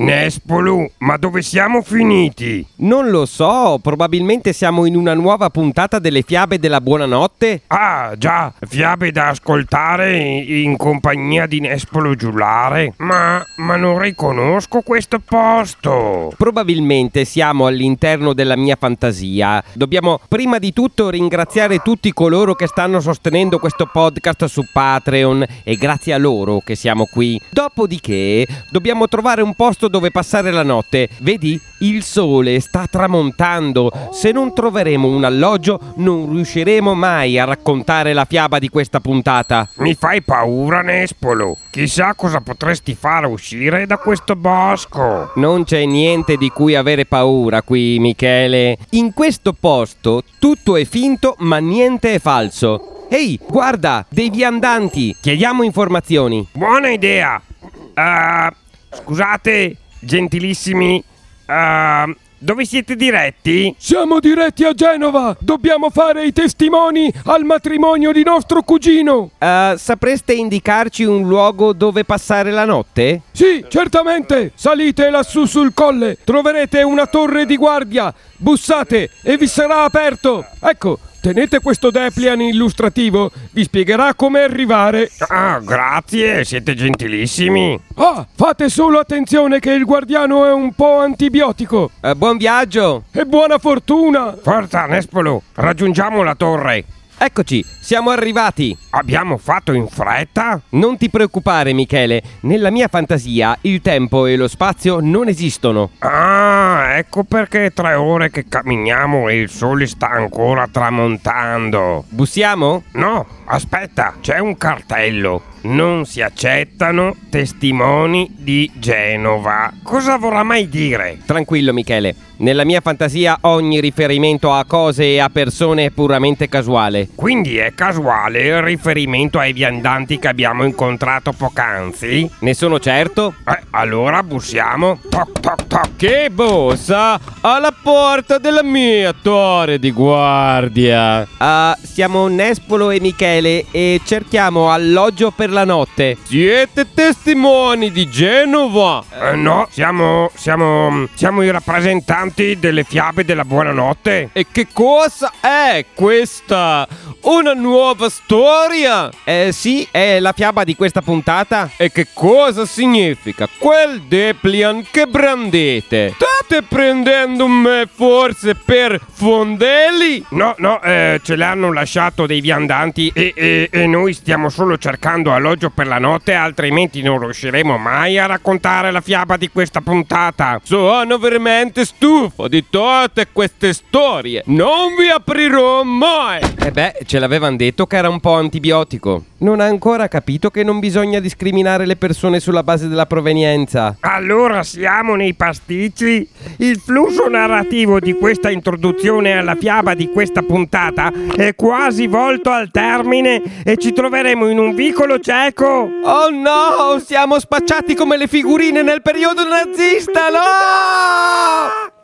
Nespolu, ma dove siamo finiti? Non lo so, probabilmente siamo in una nuova puntata delle fiabe della buonanotte. Ah, già, fiabe da ascoltare in compagnia di Nespolo Giullare. Ma, ma non riconosco questo posto. Probabilmente siamo all'interno della mia fantasia. Dobbiamo prima di tutto ringraziare tutti coloro che stanno sostenendo questo podcast su Patreon e grazie a loro che siamo qui. Dopodiché dobbiamo trovare un posto dove passare la notte. Vedi? Il sole sta tramontando. Se non troveremo un alloggio, non riusciremo mai a raccontare la fiaba di questa puntata. Mi fai paura, Nespolo. Chissà cosa potresti fare uscire da questo bosco. Non c'è niente di cui avere paura qui, Michele. In questo posto tutto è finto, ma niente è falso. Ehi, guarda, dei viandanti. Chiediamo informazioni. Buona idea. Uh, scusate, gentilissimi. Uh, dove siete diretti? Siamo diretti a Genova! Dobbiamo fare i testimoni al matrimonio di nostro cugino! Uh, sapreste indicarci un luogo dove passare la notte? Sì, certamente! Salite lassù sul colle, troverete una torre di guardia, bussate e vi sarà aperto! Ecco, Tenete questo Deplian illustrativo, vi spiegherà come arrivare. Ah, grazie, siete gentilissimi. Ah, fate solo attenzione che il guardiano è un po' antibiotico. Eh, buon viaggio! E buona fortuna! Forza, Nespolo, raggiungiamo la torre. Eccoci, siamo arrivati. Abbiamo fatto in fretta? Non ti preoccupare, Michele. Nella mia fantasia il tempo e lo spazio non esistono. Ah, ecco perché è tre ore che camminiamo e il sole sta ancora tramontando. Bussiamo? No, aspetta, c'è un cartello. Non si accettano testimoni di Genova. Cosa vorrà mai dire? Tranquillo, Michele. Nella mia fantasia ogni riferimento a cose e a persone è puramente casuale. Quindi è casuale il riferimento ai viandanti che abbiamo incontrato poc'anzi? Ne sono certo. Eh, allora bussiamo. Toc toc toc. Che bussa? Alla porta della mia torre di guardia. Uh, siamo Nespolo e Michele e cerchiamo alloggio per la notte. Siete testimoni di Genova? Eh, no, siamo, siamo, siamo i rappresentanti delle fiabe della buonanotte. E che cosa è questa? Una nuova storia? Eh sì, è la fiaba di questa puntata. E che cosa significa quel Deplian che brandete? State prendendo me forse per fondelli? No, no, eh, ce l'hanno lasciato dei viandanti e, e, e noi stiamo solo cercando alloggio per la notte, altrimenti non riusciremo mai a raccontare la fiaba di questa puntata. Sono veramente stufo di tutte queste storie. Non vi aprirò mai. Eh beh, ce l'avevano detto che era un po' antibiotico. Non ha ancora capito che non bisogna discriminare le persone sulla base della provenienza. Allora siamo nei pasticci? Il flusso narrativo di questa introduzione alla fiaba di questa puntata è quasi volto al termine e ci troveremo in un vicolo cieco. Oh no, siamo spacciati come le figurine nel periodo nazista, no!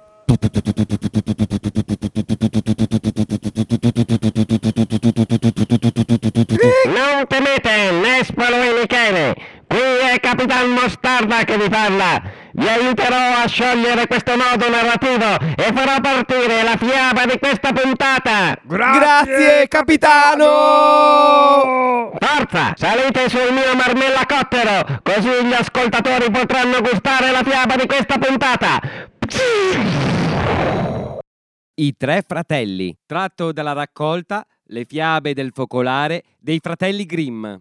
Non temete, Nespolo e Michele! Qui è Capitan Mostarda che vi parla! Vi aiuterò a sciogliere questo nodo narrativo e farò partire la fiaba di questa puntata! Grazie, Grazie, capitano! Forza, salite sul mio marmellacottero, così gli ascoltatori potranno gustare la fiaba di questa puntata! I tre fratelli, tratto dalla raccolta Le fiabe del focolare dei fratelli Grimm.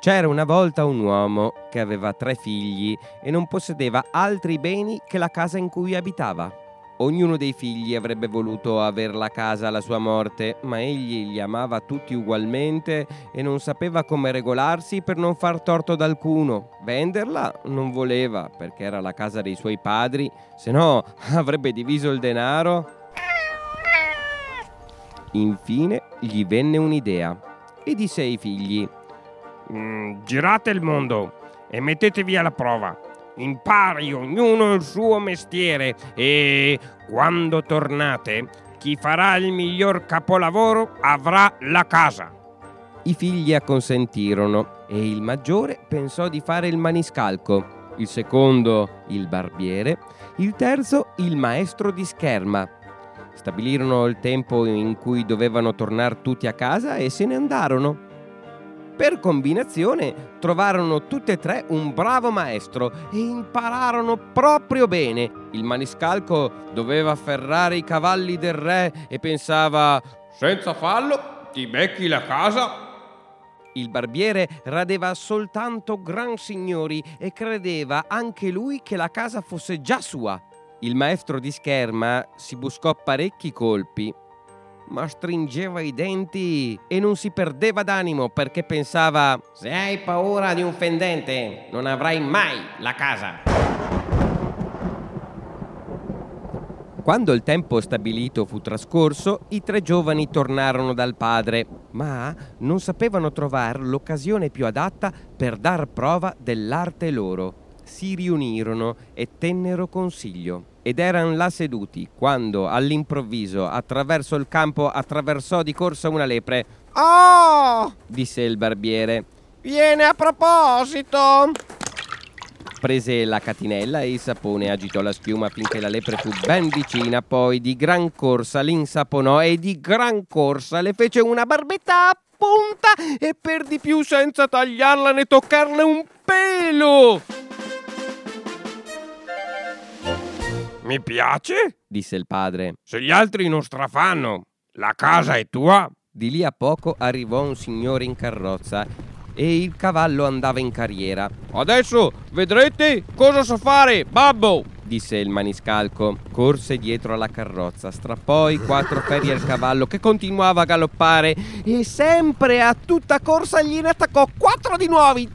C'era una volta un uomo che aveva tre figli e non possedeva altri beni che la casa in cui abitava. Ognuno dei figli avrebbe voluto aver la casa alla sua morte, ma egli li amava tutti ugualmente e non sapeva come regolarsi per non far torto ad alcuno. Venderla non voleva perché era la casa dei suoi padri, se no avrebbe diviso il denaro. Infine gli venne un'idea e disse ai figli: Mm, girate il mondo e mettetevi alla prova. Impari ognuno il suo mestiere e quando tornate Chi farà il miglior capolavoro avrà la casa. I figli acconsentirono e il maggiore pensò di fare il maniscalco, il secondo il barbiere, il terzo il maestro di scherma. Stabilirono il tempo in cui dovevano tornare tutti a casa e se ne andarono. Per combinazione trovarono tutte e tre un bravo maestro e impararono proprio bene. Il maniscalco doveva afferrare i cavalli del re e pensava Senza fallo ti becchi la casa. Il barbiere radeva soltanto gran signori e credeva anche lui che la casa fosse già sua. Il maestro di scherma si buscò parecchi colpi ma stringeva i denti e non si perdeva d'animo perché pensava Se hai paura di un fendente, non avrai mai la casa. Quando il tempo stabilito fu trascorso, i tre giovani tornarono dal padre, ma non sapevano trovare l'occasione più adatta per dar prova dell'arte loro. Si riunirono e tennero consiglio ed erano là seduti quando all'improvviso attraverso il campo attraversò di corsa una lepre. Oh! disse il barbiere. Viene a proposito! Prese la catinella e il sapone, agitò la schiuma finché la lepre fu ben vicina, poi di gran corsa l'insaponò e di gran corsa le fece una barbetta a punta e per di più senza tagliarla né toccarle un pelo. Mi piace? disse il padre. Se gli altri non strafanno, la casa è tua. Di lì a poco arrivò un signore in carrozza e il cavallo andava in carriera. Adesso vedrete cosa so fare, babbo! disse il maniscalco. Corse dietro alla carrozza, strappò i quattro ferri al cavallo che continuava a galoppare e sempre a tutta corsa gliene attaccò quattro di nuovi.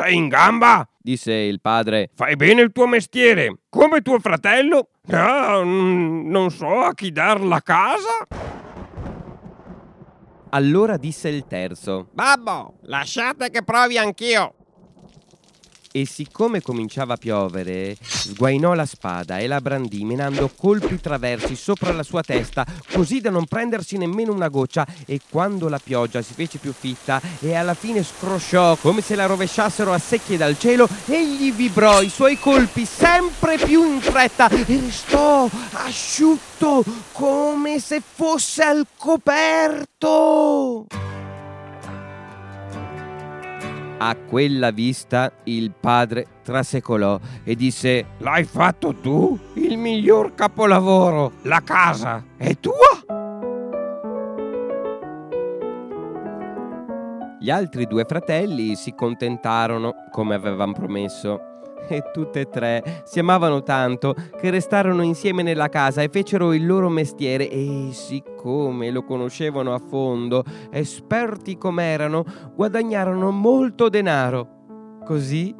Sei in gamba? disse il padre. Fai bene il tuo mestiere. Come tuo fratello? Ah, non so a chi dar la casa. Allora disse il terzo. Babbo, lasciate che provi anch'io. E siccome cominciava a piovere, sguainò la spada e la brandì menando colpi traversi sopra la sua testa, così da non prendersi nemmeno una goccia, e quando la pioggia si fece più fitta e alla fine scrosciò come se la rovesciassero a secchie dal cielo, egli vibrò i suoi colpi sempre più in fretta e restò asciutto come se fosse al coperto. A quella vista il padre trasecolò e disse L'hai fatto tu? Il miglior capolavoro. La casa è tua? Gli altri due fratelli si contentarono come avevano promesso e tutte e tre si amavano tanto che restarono insieme nella casa e fecero il loro mestiere e siccome lo conoscevano a fondo, esperti com'erano, guadagnarono molto denaro. Così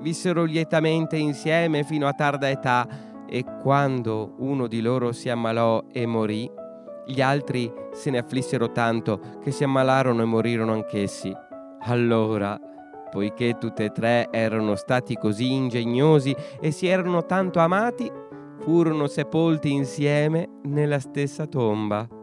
vissero lietamente insieme fino a tarda età e quando uno di loro si ammalò e morì, gli altri se ne afflissero tanto che si ammalarono e morirono anch'essi. Allora poiché tutte e tre erano stati così ingegnosi e si erano tanto amati, furono sepolti insieme nella stessa tomba.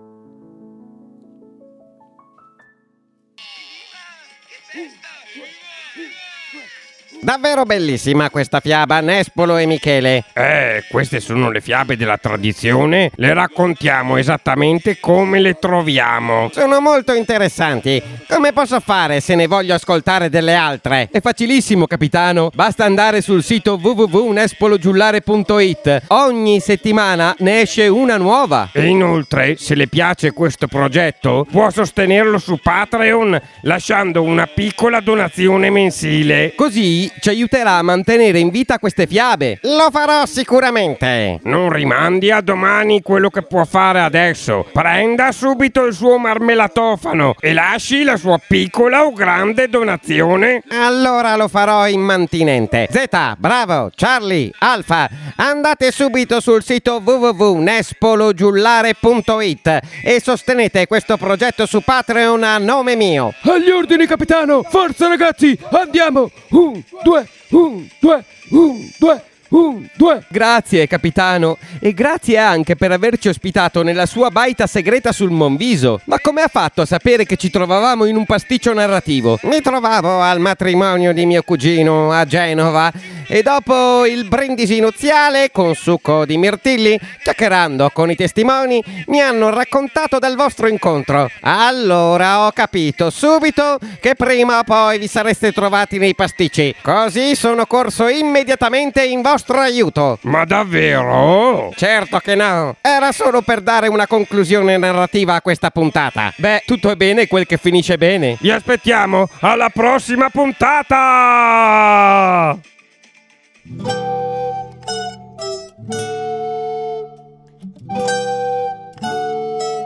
Davvero bellissima questa fiaba, Nespolo e Michele. Eh, queste sono le fiabe della tradizione. Le raccontiamo esattamente come le troviamo. Sono molto interessanti. Come posso fare se ne voglio ascoltare delle altre? È facilissimo, capitano. Basta andare sul sito www.nespologiullare.it. Ogni settimana ne esce una nuova. E inoltre, se le piace questo progetto, può sostenerlo su Patreon lasciando una piccola donazione mensile. Così ci aiuterà a mantenere in vita queste fiabe. Lo farò sicuramente. Non rimandi a domani quello che può fare adesso. Prenda subito il suo marmelatofano e lasci la sua piccola o grande donazione. Allora lo farò immantinente. Z, bravo, Charlie, Alfa, andate subito sul sito www.nespologiullare.it e sostenete questo progetto su Patreon a nome mio. Agli ordini, capitano! Forza, ragazzi! Andiamo! Un, due, un, due, un, due, Un, due. Grazie, capitano. E grazie anche per averci ospitato nella sua baita segreta sul Monviso. Ma come ha fatto a sapere che ci trovavamo in un pasticcio narrativo? Mi trovavo al matrimonio di mio cugino a Genova e dopo il brindisi nuziale con succo di mirtilli, chiacchierando con i testimoni, mi hanno raccontato del vostro incontro. Allora ho capito subito che prima o poi vi sareste trovati nei pasticci. Così sono corso immediatamente in vostro aiuto. Ma davvero? Certo che no, era solo per dare una conclusione narrativa a questa puntata. Beh, tutto è bene quel che finisce bene. Vi aspettiamo alla prossima puntata!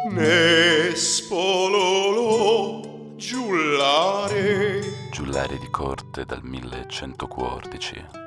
Nespololo giullare Giullare di corte dal 1114.